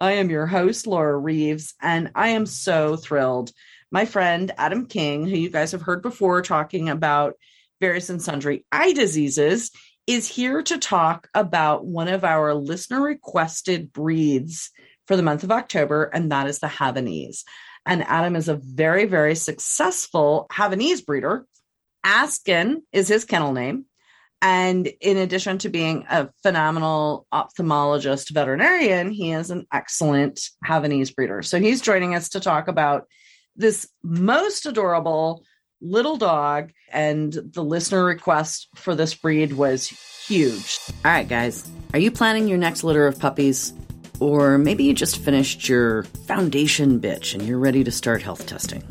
I am your host, Laura Reeves, and I am so thrilled. My friend Adam King, who you guys have heard before talking about various and sundry eye diseases, is here to talk about one of our listener requested breeds for the month of October, and that is the Havanese. And Adam is a very, very successful Havanese breeder. Askin is his kennel name. And in addition to being a phenomenal ophthalmologist veterinarian, he is an excellent Havanese breeder. So he's joining us to talk about this most adorable little dog. And the listener request for this breed was huge. All right, guys, are you planning your next litter of puppies? Or maybe you just finished your foundation bitch and you're ready to start health testing.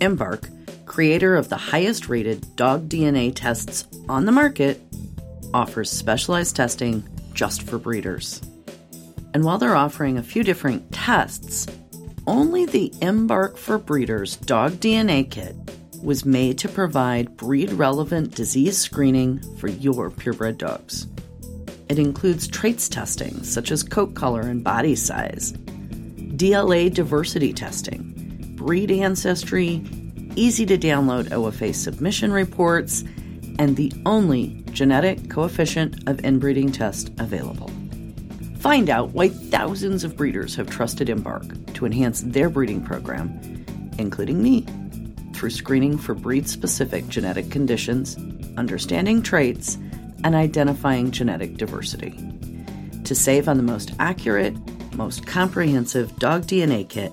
Embark creator of the highest rated dog DNA tests on the market, offers specialized testing just for breeders. And while they're offering a few different tests, only the Embark for Breeders dog DNA kit was made to provide breed relevant disease screening for your purebred dogs. It includes traits testing, such as coat color and body size, DLA diversity testing, breed ancestry, easy to download OFA submission reports, and the only genetic coefficient of inbreeding test available. Find out why thousands of breeders have trusted Embark to enhance their breeding program, including me, through screening for breed specific genetic conditions, understanding traits, and identifying genetic diversity. To save on the most accurate, most comprehensive dog DNA kit,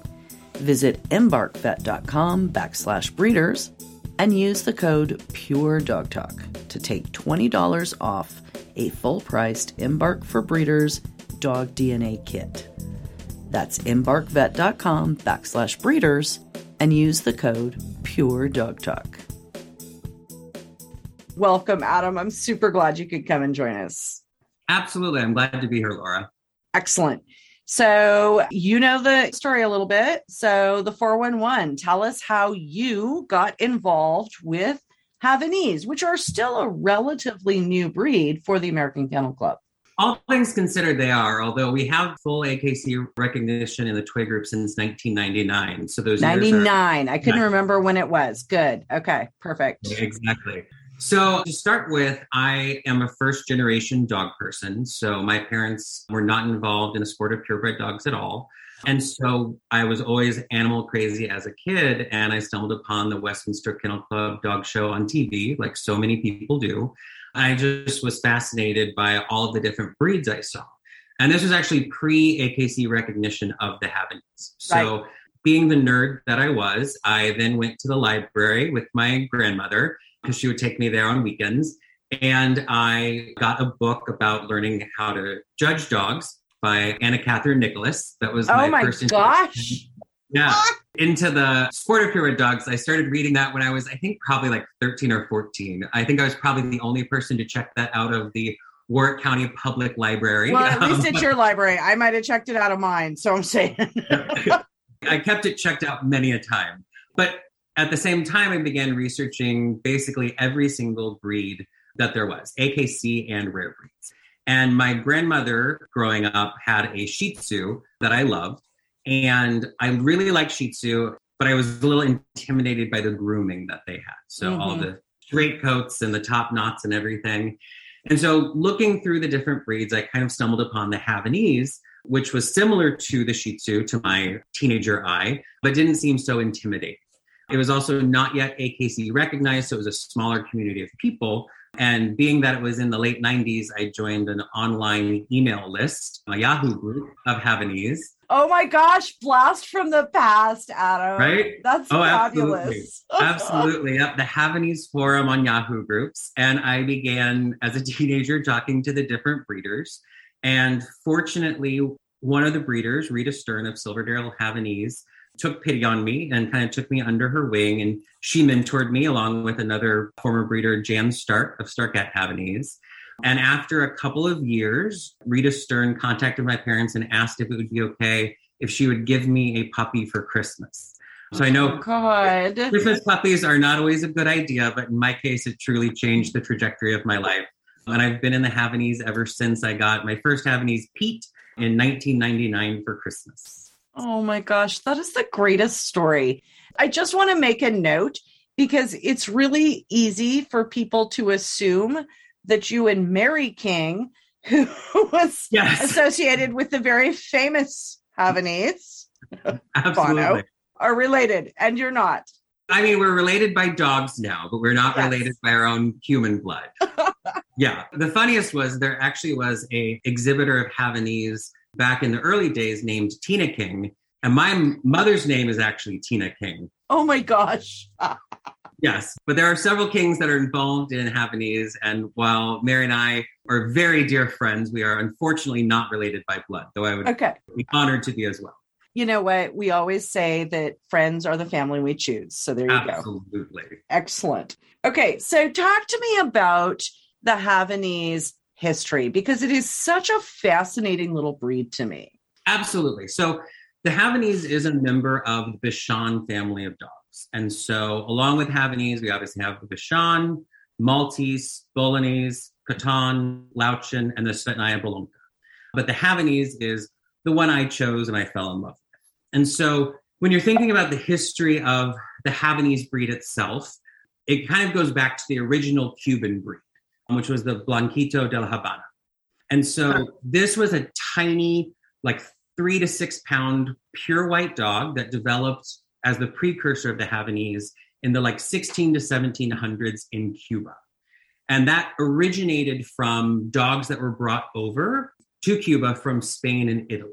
visit embarkvet.com backslash breeders and use the code Pure Dog Talk to take $20 off a full priced Embark for Breeders dog DNA kit. That's embarkvet.com backslash breeders and use the code Pure Dog Talk. Welcome, Adam. I'm super glad you could come and join us. Absolutely. I'm glad to be here, Laura. Excellent. So, you know the story a little bit. So, the 411, tell us how you got involved with Havanese, which are still a relatively new breed for the American Kennel Club. All things considered, they are, although we have full AKC recognition in the toy group since 1999. So, those 99. Are- I couldn't remember when it was. Good. Okay. Perfect. Exactly. So, to start with, I am a first generation dog person. So, my parents were not involved in the sport of purebred dogs at all. And so, I was always animal crazy as a kid. And I stumbled upon the Westminster Kennel Club dog show on TV, like so many people do. I just was fascinated by all of the different breeds I saw. And this was actually pre AKC recognition of the Havanese. So, right. being the nerd that I was, I then went to the library with my grandmother because she would take me there on weekends. And I got a book about learning how to judge dogs by Anna Katherine Nicholas. That was oh my, my first gosh. Yeah. Into the sport of purebred dogs. I started reading that when I was, I think, probably like 13 or 14. I think I was probably the only person to check that out of the Warrick County Public Library. Well, at least it's your library. I might have checked it out of mine. So I'm saying. I kept it checked out many a time. But at the same time, I began researching basically every single breed that there was, AKC and rare breeds. And my grandmother growing up had a Shih Tzu that I loved. And I really liked Shih Tzu, but I was a little intimidated by the grooming that they had. So mm-hmm. all the straight coats and the top knots and everything. And so looking through the different breeds, I kind of stumbled upon the Havanese, which was similar to the Shih Tzu to my teenager eye, but didn't seem so intimidating. It was also not yet AKC recognized, so it was a smaller community of people. And being that it was in the late 90s, I joined an online email list, a Yahoo group of Havanese. Oh my gosh, blast from the past, Adam. Right? That's oh, fabulous. Absolutely. absolutely. Yep. The Havanese forum on Yahoo groups. And I began as a teenager talking to the different breeders. And fortunately, one of the breeders, Rita Stern of Silverdale Havanese, took pity on me and kind of took me under her wing. And she mentored me along with another former breeder, Jan Stark of Starkette Havanese. And after a couple of years, Rita Stern contacted my parents and asked if it would be okay if she would give me a puppy for Christmas. So I oh, know Oh, God. Christmas puppies are not always a good idea, but in my case, it truly changed the trajectory of my life. And I've been in the Havanese ever since I got my first Havanese Pete in 1999 for Christmas. Oh my gosh, that is the greatest story. I just want to make a note because it's really easy for people to assume that you and Mary King, who was Yes, associated with the very famous Havanese, absolutely. are related, and you're not. I mean, we're related by dogs now, but we're not Yes. related by our own human blood. yeah. The funniest was there actually was a exhibitor of Havanese back in the early days named Tina King. And my mother's name is actually Tina King. Oh my gosh. Yes, but there are several kings that are involved in Havanese. And while Mary and I are very dear friends, we are unfortunately not related by blood, though I would Okay. be honored to be as well. You know what? We always say that friends are the family we choose. So there you go. Absolutely. Excellent. Okay, so talk to me about the Havanese history because it is such a fascinating little breed to me. Absolutely. So the Havanese is a member of the Bichon family of dogs. And so, along with Havanese, we obviously have the Bichon, Maltese, Bolognese, Coton, Löwchen, and the Tsvetnaya Bolonka. But the Havanese is the one I chose and I fell in love with. And so, when you're thinking about the history of the Havanese breed itself, it kind of goes back to the original Cuban breed, which was the Blanquito de la Habana. And so, this was a tiny, like three to six pound pure white dog that developed as the precursor of the Havanese in the like 16 to 1700s in Cuba. And that originated from dogs that were brought over to Cuba from Spain and Italy.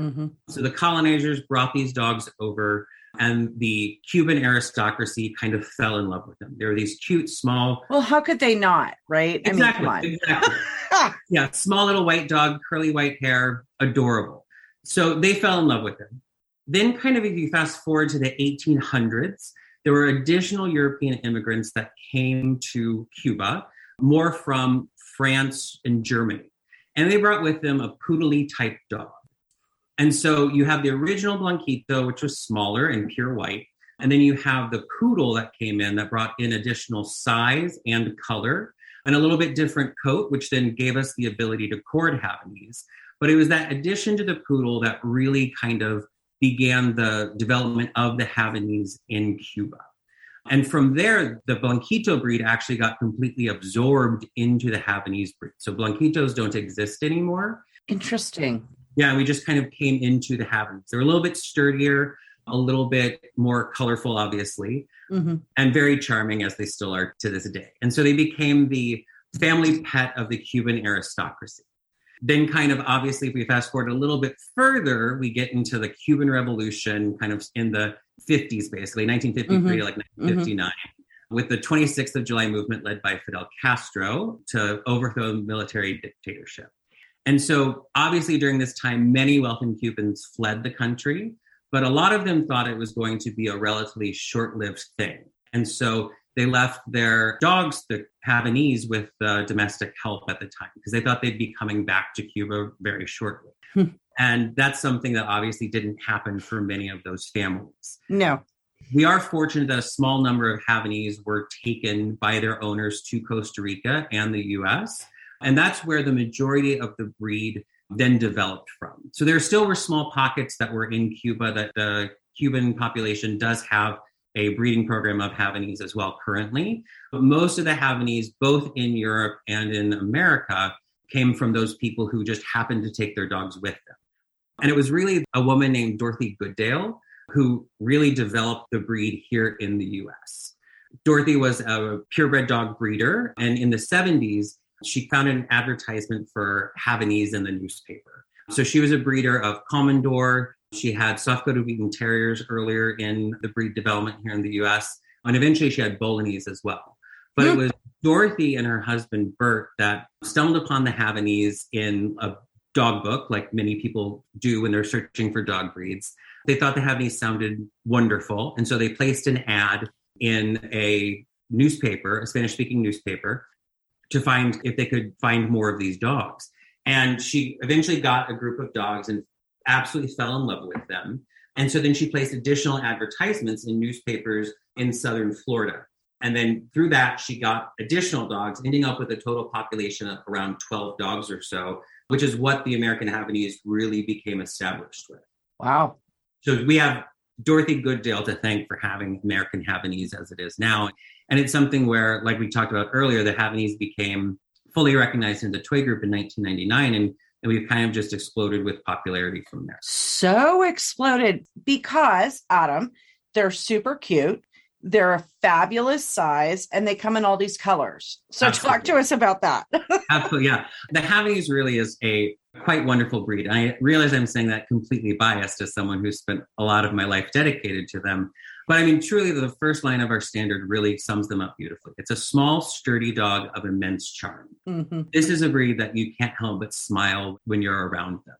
Mm-hmm. So the colonizers brought these dogs over, and the Cuban aristocracy kind of fell in love with them. They were these cute, small, Well, how could they not, right? exactly, I mean, exactly. yeah, small little white dog, curly white hair, adorable. So they fell in love with them. Then, kind of, if you fast forward to the 1800s, there were additional European immigrants that came to Cuba, more from France and Germany. And they brought with them a poodle type dog. And so you have the original Blanquito, which was smaller and pure white. And then you have the poodle that came in that brought in additional size and color and a little bit different coat, which then gave us the ability to cord Havanese. But it was that addition to the poodle that really kind of began the development of the Havanese in Cuba. And from there, the Blanquito breed actually got completely absorbed into the Havanese breed. So Blanquitos don't exist anymore. Interesting. Yeah, we just kind of came into the Havanese. They're a little bit sturdier, a little bit more colorful, obviously, hmm and very charming as they still are to this day. And so they became the family pet of the Cuban aristocracy. Then, kind of obviously, if we fast forward a little bit further, we get into the Cuban Revolution, kind of in the 50s, basically 1953 to like 1959, with the 26th of July movement led by Fidel Castro to overthrow the military dictatorship. And so, obviously, during this time, many wealthy Cubans fled the country, but a lot of them thought it was going to be a relatively short lived thing. And so, they left their dogs, the Havanese, with uh, domestic help at the time because they thought they'd be coming back to Cuba very shortly. Hmm. and that's something that obviously didn't happen for many of those families. No. We are fortunate that a small number of Havanese were taken by their owners to Costa Rica and the US. And that's where the majority of the breed then developed from. So there still were small pockets that were in Cuba that the Cuban population does have a breeding program of Havanese as well currently. But most of the Havanese, both in Europe and in America, came from those people who just happened to take their dogs with them. And it was really a woman named Dorothy Goodale who really developed the breed here in the US. Dorothy was a purebred dog breeder, and in the 70s, she found an advertisement for Havanese in the newspaper. So she was a breeder of Komondor. She had soft coated Wheaten Terriers earlier in the breed development here in the US. And eventually she had Bolognese as well. But it Hmm. was Dorothy and her husband Bert that stumbled upon the Havanese in a dog book, like many people do when they're searching for dog breeds. They thought the Havanese sounded wonderful. And so they placed an ad in a newspaper, a Spanish speaking newspaper, to find if they could find more of these dogs. And she eventually got a group of dogs and absolutely fell in love with them. And so then she placed additional advertisements in newspapers in southern Florida. And then through that, she got additional dogs, ending up with a total population of around 12 dogs or so, which is what the American Havanese really became established with. Wow. So we have Dorothy Goodale to thank for having American Havanese as it is now. And it's something where, like we talked about earlier, the Havanese became fully recognized in the toy group in 1999. And, and we've kind of just exploded with popularity from there. So exploded because, Adam, they're super cute. They're a fabulous size and they come in all these colors. So Absolutely. talk to us about that. Absolutely, yeah. The Havanese really is a quite wonderful breed. I realize I'm saying that completely biased as someone who spent a lot of my life dedicated to them. But I mean, truly, the first line of our standard really sums them up beautifully. It's a small, sturdy dog of immense charm. Mm-hmm. This is a breed that you can't help but smile when you're around them.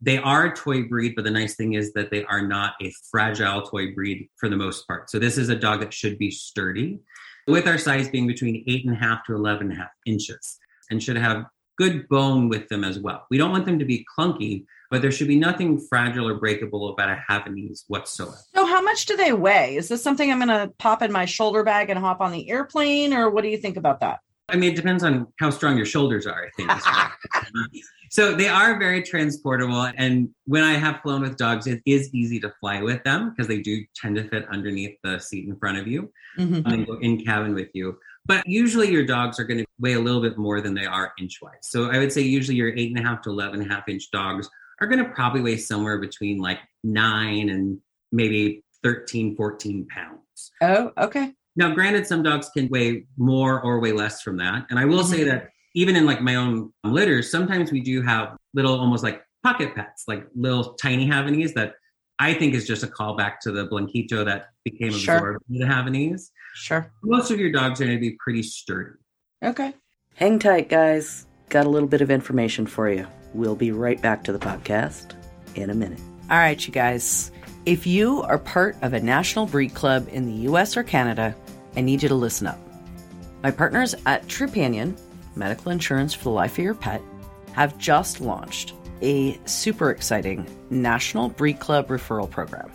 They are a toy breed, but the nice thing is that they are not a fragile toy breed for the most part. So this is a dog that should be sturdy, with our size being between eight and a half to 11 and a half inches, and should have good bone with them as well. We don't want them to be clunky, but there should be nothing fragile or breakable about a Havanese whatsoever. So, how much do they weigh? Is this something I'm going to pop in my shoulder bag and hop on the airplane, or what do you think about that? I mean, it depends on how strong your shoulders are, I think. so they are very transportable. And when I have flown with dogs, it is easy to fly with them because they do tend to fit underneath the seat in front of you Mhm. and go in cabin with you. But usually your dogs are going to weigh a little bit more than they are inch wise. So I would say usually your eight and a half to 11 and a half inch dogs are going to probably weigh somewhere between like nine and maybe 13, 14 pounds. Oh, okay. Now, granted, some dogs can weigh more or weigh less from that. And I will say mm-hmm. that even in like my own litters, sometimes we do have little, almost like pocket pets, like little tiny Havanese that I think is just a callback to the Blanquito that became Sure. absorbed in the Havanese. Sure. Most of your dogs are going to be pretty sturdy. Okay. Hang tight, guys. Got a little bit of information for you. We'll be right back to the podcast in a minute. All right, you guys. If you are part of a national breed club in the US or Canada, I need you to listen up. My partners at Trupanion, medical insurance for the life of your pet, have just launched a super exciting national breed club referral program.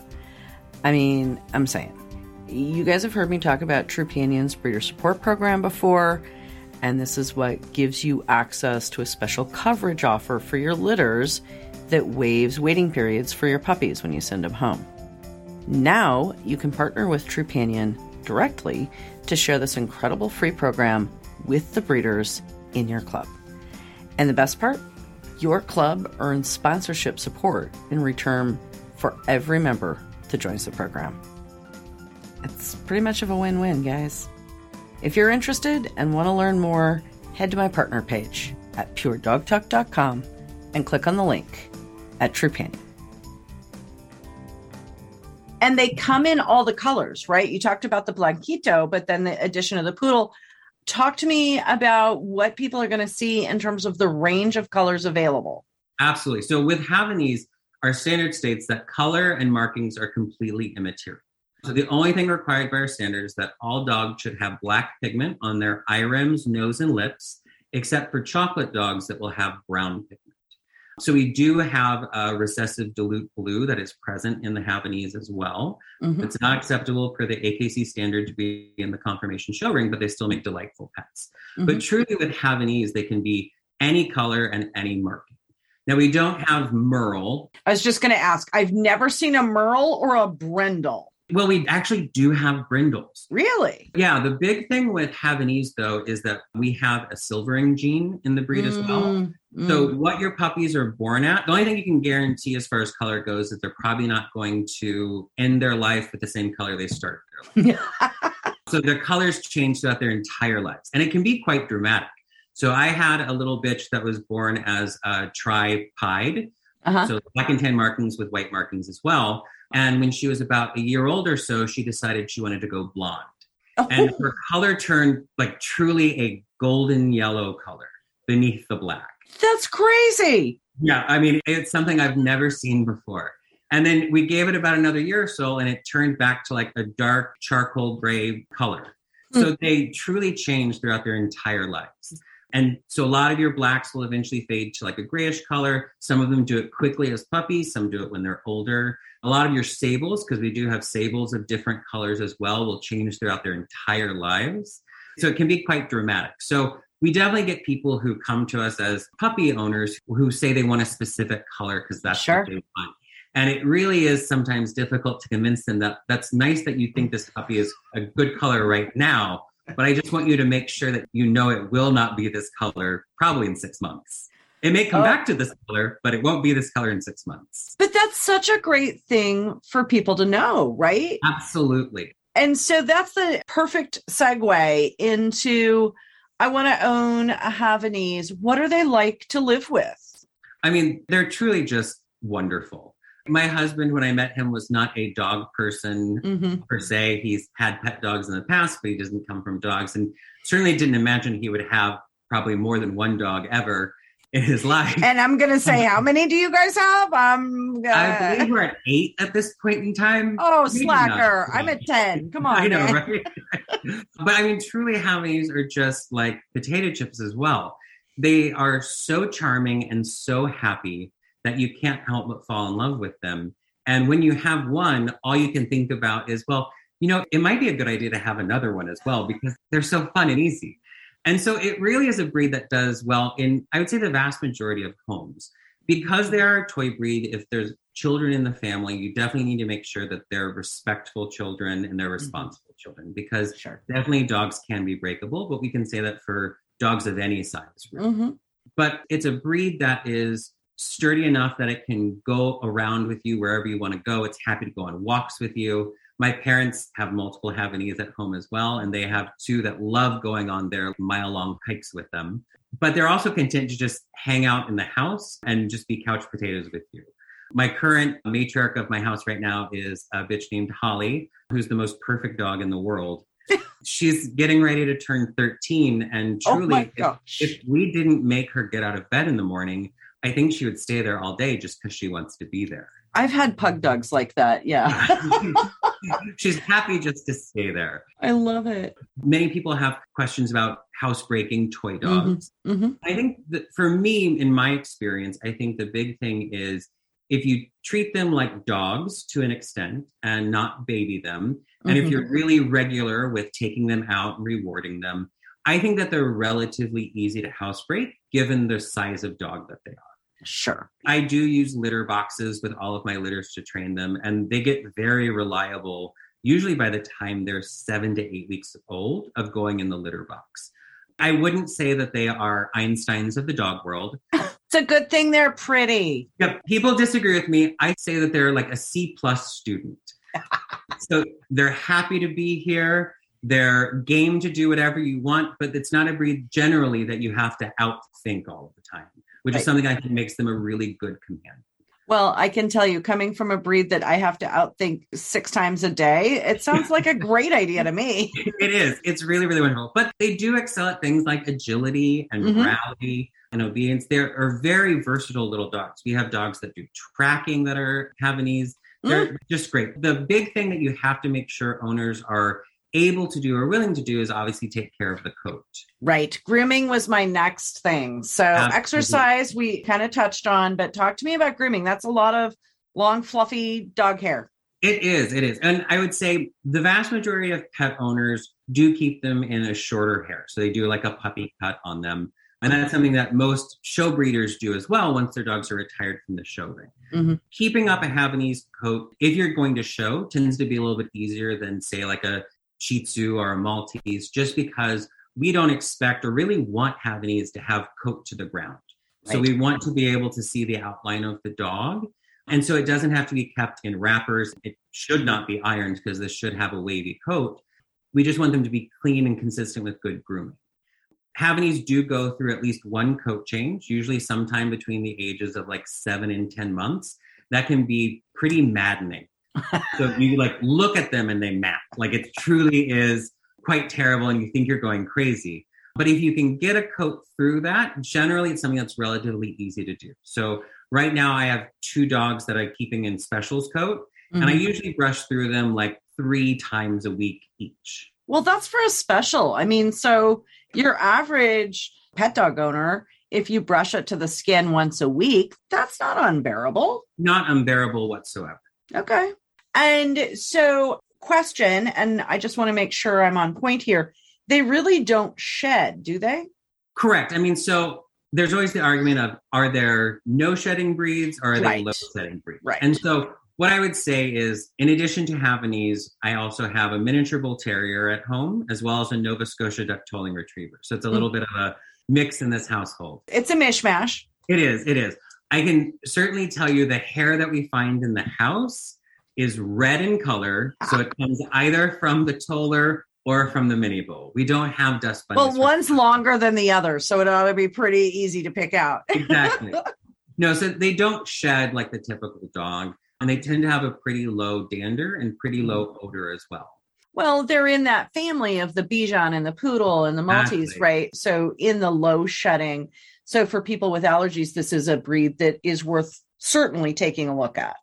I mean, I'm saying, you guys have heard me talk about Trupanion's breeder support program before, and this is what gives you access to a special coverage offer for your litters that waives waiting periods for your puppies when you send them home. Now you can partner with Trupanion directly to share this incredible free program with the breeders in your club. And the best part? Your club earns sponsorship support in return for every member that joins the program. It's pretty much of a win win, guys. If you're interested and want to learn more, head to my partner page at puredogtalk.com and click on the link at Trupanion. And they come in all the colors, right? You talked about the Blanquito, but then the addition of the poodle. Talk to me about what people are going to see in terms of the range of colors available. Absolutely. So with Havanese, our standard states that color and markings are completely immaterial. So the only thing required by our standard is that all dogs should have black pigment on their eye rims, nose, and lips, except for chocolate dogs that will have brown pigment. So we do have a recessive dilute blue that is present in the Havanese as well. Mhm. It's not acceptable for the AKC standard to be in the conformation show ring, but they still make delightful pets. But Mhm. truly with Havanese, they can be any color and any marking. Now we don't have Merle. I was just going to ask. I've never seen a Merle or a Brindle. Well, we actually do have brindles. Really? Yeah, the big thing with Havanese though is that we have a silvering gene in the breed as well. Mm, mm. So what your puppies are born at, the only thing you can guarantee as far as color goes is they're probably not going to end their life with the same color they start their life. So their colors change throughout their entire lives, and it can be quite dramatic. So I had a little bitch that was born as a tri-pied, uh-huh. so black and tan markings with white markings as well. And when she was about a year old or so, she decided she wanted to go blonde, oh. and her color turned like truly a golden yellow color beneath the black. That's crazy. Yeah, I mean, it's something I've never seen before. And then we gave it about another year or so, and it turned back to like a dark charcoal gray color. Hmm. So they truly change throughout their entire lives. And so a lot of your blacks will eventually fade to like a grayish color. Some of them do it quickly as puppies, some do it when they're older. A lot of your sables, because we do have sables of different colors as well, will change throughout their entire lives. So it can be quite dramatic. So we definitely get people who come to us as puppy owners who say they want a specific color because that's Sure. what they want. And it really is sometimes difficult to convince them that that's nice that you think this puppy is a good color right now, but I just want you to make sure that you know it will not be this color probably in six months. It may come Oh. back to this color, but it won't be this color in six months. But that's such a great thing for people to know, right? Absolutely. And so that's the perfect segue into I want to own a Havanese. What are they like to live with? I mean, they're truly just wonderful. My husband, when I met him, was not a dog person Mm-hmm. per se. He's had pet dogs in the past, but he doesn't come from dogs and certainly didn't imagine he would have probably more than one dog ever in his life. And I'm going to say, how many do you guys have? Um, I uh, believe we're at eight at this point in time. oh, Maybe slacker. I'm at 10. Come on. I know, man. right? but I mean, truly, Havanese are just like potato chips as well. They are so charming and so happy that you can't help but fall in love with them. And when you have one, all you can think about is, well, you know, it might be a good idea to have another one as well because they're so fun and easy. And so it really is a breed that does well in, I would say, the vast majority of homes. Because they are a toy breed, if there's children in the family, you definitely need to make sure that they're respectful children and they're responsible children because Sure. definitely dogs can be breakable, but we can say that for dogs of any size. really. hmm But it's a breed that is sturdy enough that it can go around with you wherever you want to go. It's happy to go on walks with you. My parents have multiple Havanese at home as well, and they have two that love going on their mile long hikes with them. But they're also content to just hang out in the house and just be couch potatoes with you. My current matriarch of my house right now is a bitch named Holly, who's the most perfect dog in the world. She's getting ready to turn 13, and Oh truly, my if- if we didn't make her get out of bed in the morning, I think she would stay there all day just because she wants to be there. I've had pug dogs like that. Yeah. She's happy just to stay there. I love it. Many people have questions about housebreaking toy dogs. hmm I think that for me, in my experience, I think the big thing is if you treat them like dogs to an extent and not baby them, and if Mhm. you're really regular with taking them out and rewarding them, I think that they're relatively easy to housebreak given the size of dog that they are. Sure. I do use litter boxes with all of my litters to train them, and they get very reliable, usually by the time they're seven to eight weeks old, of going in the litter box. I wouldn't say that they are Einsteins of the dog world. It's a good thing they're pretty. Yep, people disagree with me. I say that they're like a C plus student. so they're happy to be here. They're game to do whatever you want, but it's not a breed generally that you have to outthink all of the time, which Right. is something I think makes them a really good companion. Well, I can tell you, coming from a breed that I have to outthink six times a day, it sounds like a great idea to me. it is. It's really, really wonderful. But they do excel at things like agility and Mhm. morality and obedience. They are very versatile little dogs. We have dogs that do tracking that are Havanese. They're just great. The big thing that you have to make sure owners are able to do or willing to do is obviously take care of the coat. Right. Grooming was my next thing. So, Absolutely. exercise we kind of touched on, but talk to me about grooming. That's a lot of long, fluffy dog hair. It is, it is. And I would say the vast majority of pet owners do keep them in a shorter hair. So they do like a puppy cut on them. And that's something that most show breeders do as well once their dogs are retired from the show ring. Mhm. Keeping up a Havanese coat, if you're going to show, tends to be a little bit easier than, say, like a Shih Tzu or a Maltese, just because we don't expect or really want Havanese to have coat to the ground. So we want to be able to see the outline of the dog. And so it doesn't have to be kept in wrappers. It should not be ironed because this should have a wavy coat. We just want them to be clean and consistent with good grooming. Havanese do go through at least one coat change, usually sometime between the ages of like seven and 10 months. That can be pretty maddening. So you like look at them and they map. Like it truly is quite terrible and you think you're going crazy. But if you can get a coat through that, generally it's something that's relatively easy to do. So right now I have two dogs that I'm keeping in specials coat, mm-hmm. and I mm-hmm. usually brush through them like three times a week each. Well, that's for a special. I mean, so your average pet dog owner, if you brush it to the skin once a week, that's not unbearable. Not unbearable whatsoever. Okay. And so, question, and I just want to make sure I'm on point here. They really don't shed, do they? Correct. I mean, so there's always the argument of are there no shedding breeds or are right. they low shedding breeds? Right. And so what I would say is, in addition to Havanese, I also have a miniature bull terrier at home, as well as a Nova Scotia duck tolling retriever. So it's a little mm. bit of a mix in this household. It's a mishmash. It is. It is. I can certainly tell you the hair that we find in the house is red in color. So it comes either from the toller or from the mini bull. We don't have dust bunnies. Well, one's longer than the other, so it ought to be pretty easy to pick out. exactly. No, so they don't shed like the typical dog and they tend to have a pretty low dander and pretty mm-hmm. low odor as well. Well, they're in that family of the Bichon and the Poodle and the Maltese, exactly. right? So in the low shedding. So for people with allergies, this is a breed that is worth certainly taking a look at.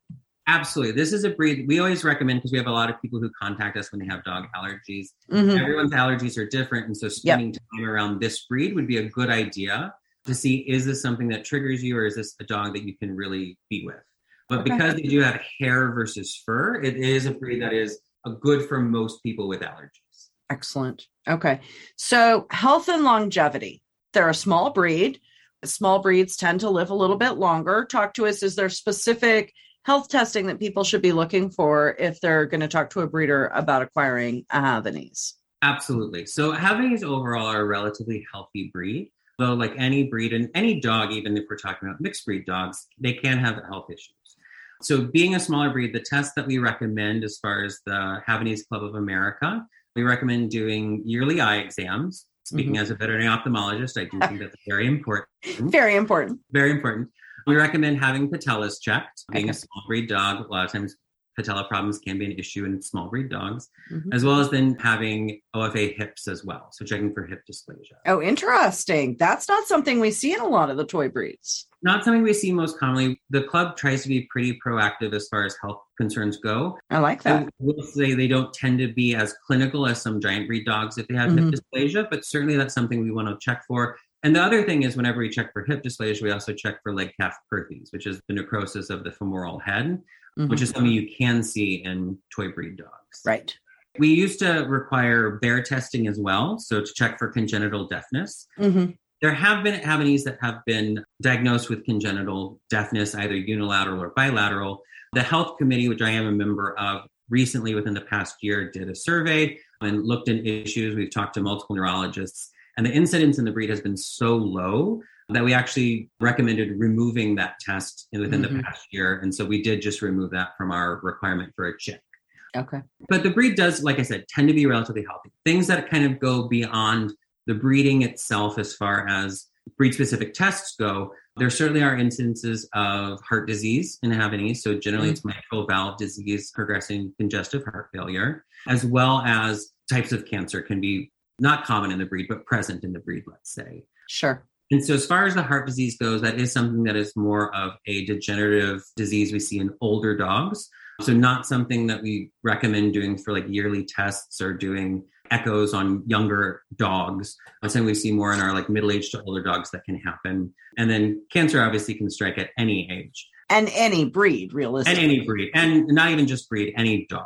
Absolutely. This is a breed we always recommend because we have a lot of people who contact us when they have dog allergies. Mm-hmm. Everyone's allergies are different. And so spending yep. time around this breed would be a good idea to see is this something that triggers you or is this a dog that you can really be with? But okay. because they do have hair versus fur, it is a breed that is a good for most people with allergies. Excellent. Okay. So health and longevity. They're a small breed. Small breeds tend to live a little bit longer. Talk to us. Is there specific health testing that people should be looking for if they're going to talk to a breeder about acquiring a Havanese? Absolutely. So Havanese overall are a relatively healthy breed. Though, like any breed and any dog, even if we're talking about mixed breed dogs, they can have health issues. So, being a smaller breed, the test that we recommend as far as the Havanese Club of America, we recommend doing yearly eye exams. Speaking mm-hmm. as a veterinary ophthalmologist, I do think that's very important. Very important. Very important. We recommend having patellas checked. Being okay. a small breed dog, a lot of times patella problems can be an issue in small breed dogs, mm-hmm. as well as then having OFA hips as well. So checking for hip dysplasia. Oh, interesting. That's not something we see in a lot of the toy breeds. Not something we see most commonly. The club tries to be pretty proactive as far as health concerns go. I like that. I will say they don't tend to be as clinical as some giant breed dogs if they have mm-hmm. hip dysplasia, but certainly that's something we want to check for. And the other thing is, whenever we check for hip dysplasia, we also check for leg calf perthes, which is the necrosis of the femoral head mm-hmm. which is something you can see in toy breed dogs. Right. We used to require BAER testing as well, so to check for congenital deafness. Mm-hmm. There have been Havanese that have been diagnosed with congenital deafness, either unilateral or bilateral. The health committee, which I am a member of, recently within the past year did a survey and looked at issues. We've talked to multiple neurologists, and the incidence in the breed has been so low that we actually recommended removing that test within mm-hmm. the past year. And so we did just remove that from our requirement for a CHIC. Okay. But the breed does, like I said, tend to be relatively healthy. Things that kind of go beyond the breeding itself as far as breed specific tests go, there certainly are instances of heart disease in Havanese. So generally, mm-hmm. it's mitral valve disease, progressing congestive heart failure, as well as types of cancer can be not common in the breed, but present in the breed, let's say. Sure. And so, as far as the heart disease goes, that is something that is more of a degenerative disease we see in older dogs. So, not something that we recommend doing for like yearly tests or doing echoes on younger dogs. That's something we see more in our like middle aged to older dogs that can happen. And then cancer obviously can strike at any age. And any breed, realistically. And any breed. And not even just breed, any dog.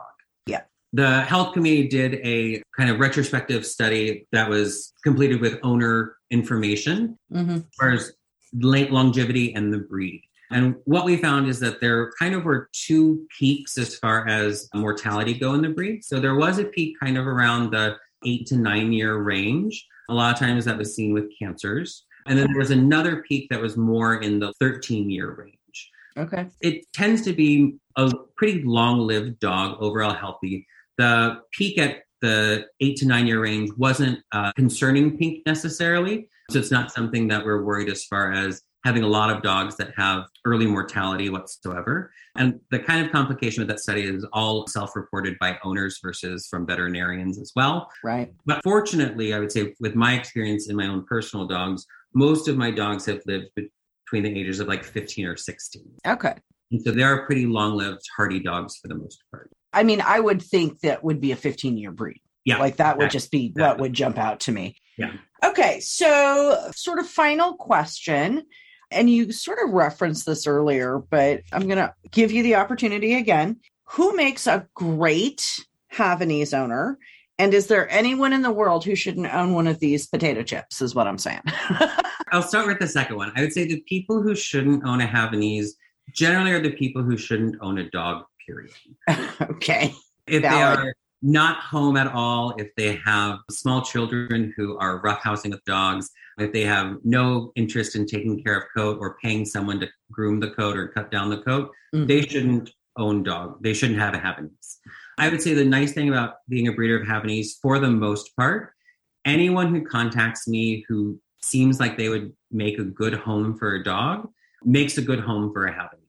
The health committee did a kind of retrospective study that was completed with owner information mm-hmm. as far as longevity and the breed. And what we found is that there kind of were two peaks as far as mortality go in the breed. So there was a peak kind of around the eight to nine year range. A lot of times that was seen with cancers. And then there was another peak that was more in the 13 year range. Okay. It tends to be a pretty long lived dog, overall healthy. The peak at the eight to nine year range wasn't a concerning peak necessarily. So it's not something that we're worried as far as having a lot of dogs that have early mortality whatsoever. And the kind of complication with that study is all self reported by owners versus from veterinarians as well. Right. But fortunately, I would say with my experience in my own personal dogs, most of my dogs have lived between the ages of like 15 or 16. Okay. And so they are pretty long lived, hardy dogs for the most part. I mean, I would think that would be a 15 year breed. Yeah. Like that would just be what would jump out to me. Yeah. Okay. So, sort of final question. And you sort of referenced this earlier, but I'm going to give you the opportunity again. Who makes a great Havanese owner? And is there anyone in the world who shouldn't own one of these potato chips? Is what I'm saying. I'll start with the second one. I would say the people who shouldn't own a Havanese generally are the people who shouldn't own a dog, period. okay. If Valid. they are not home at all, if they have small children who are roughhousing with dogs, if they have no interest in taking care of coat or paying someone to groom the coat or cut down the coat, Mhm. they shouldn't own dog. They shouldn't have a Havanese. I would say the nice thing about being a breeder of Havanese, for the most part, anyone who contacts me who seems like they would make a good home for a dog makes a good home for a Havanese.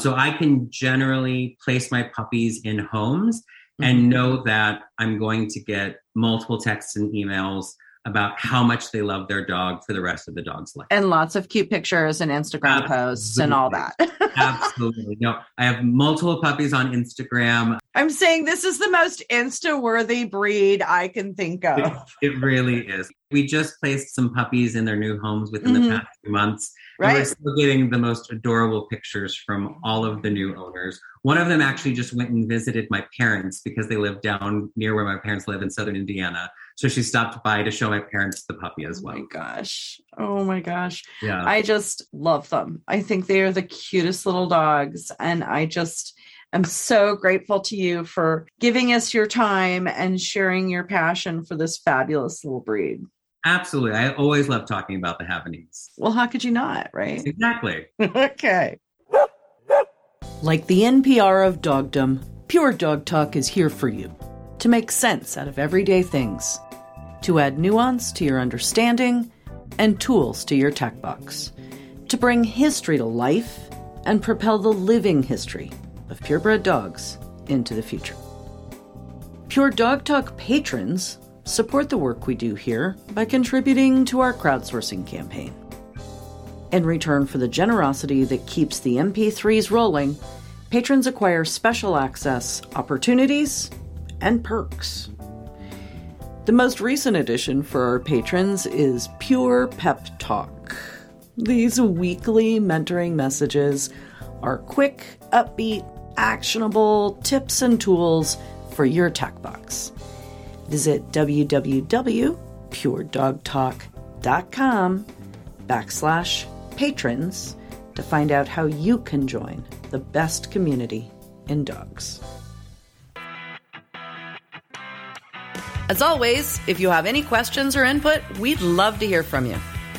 So I can generally place my puppies in homes and mm-hmm. know that I'm going to get multiple texts and emails about how much they love their dog for the rest of the dog's life. and lots of cute pictures and Instagram posts and all that. Absolutely. No, I have multiple puppies on Instagram. I'm saying this is the most insta worthy breed I can think of. it really is. We just placed some puppies in their new homes within Mhm. the past few months. And we're still getting the most adorable pictures from all of the new owners. One of them actually just went and visited my parents because they live down near where my parents live in southern Indiana. So she stopped by to show my parents the puppy as Oh my gosh. Oh my gosh. Yeah. I just love them. I think they are the cutest little dogs. And I just am so grateful to you for giving us your time and sharing your passion for this fabulous little breed. Absolutely. I always love talking about the Havanese. Well, how could you not? Right? Exactly. okay. Like the NPR of dogdom, Pure Dog Talk is here for you to make sense out of everyday things, to add nuance to your understanding and tools to your tech box, to bring history to life and propel the living history of purebred dogs into the future. Pure Dog Talk patrons support the work we do here by contributing to our crowdsourcing campaign. In return for the generosity that keeps the MP3s rolling, patrons acquire special access, opportunities, and perks. The most recent addition for our patrons is Pure Pep Talk. These weekly mentoring messages are quick, upbeat, actionable tips and tools for your tech box. Visit www.puredogtalk.com backslash patrons to find out how you can join the best community in dogs. As always, if you have any questions or input, we'd love to hear from you.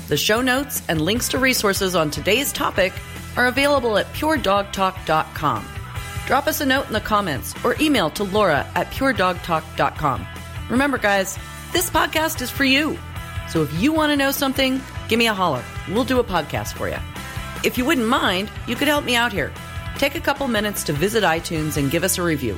The show notes and links to resources on today's topic are available at puredogtalk.com. Drop us a note in the comments or email to Laura at puredogtalk.com. Remember, guys, this podcast is for you. So if you want to know something, give me a holler. We'll do a podcast for you. If you wouldn't mind, you could help me out here. Take a couple minutes to visit iTunes and give us a review.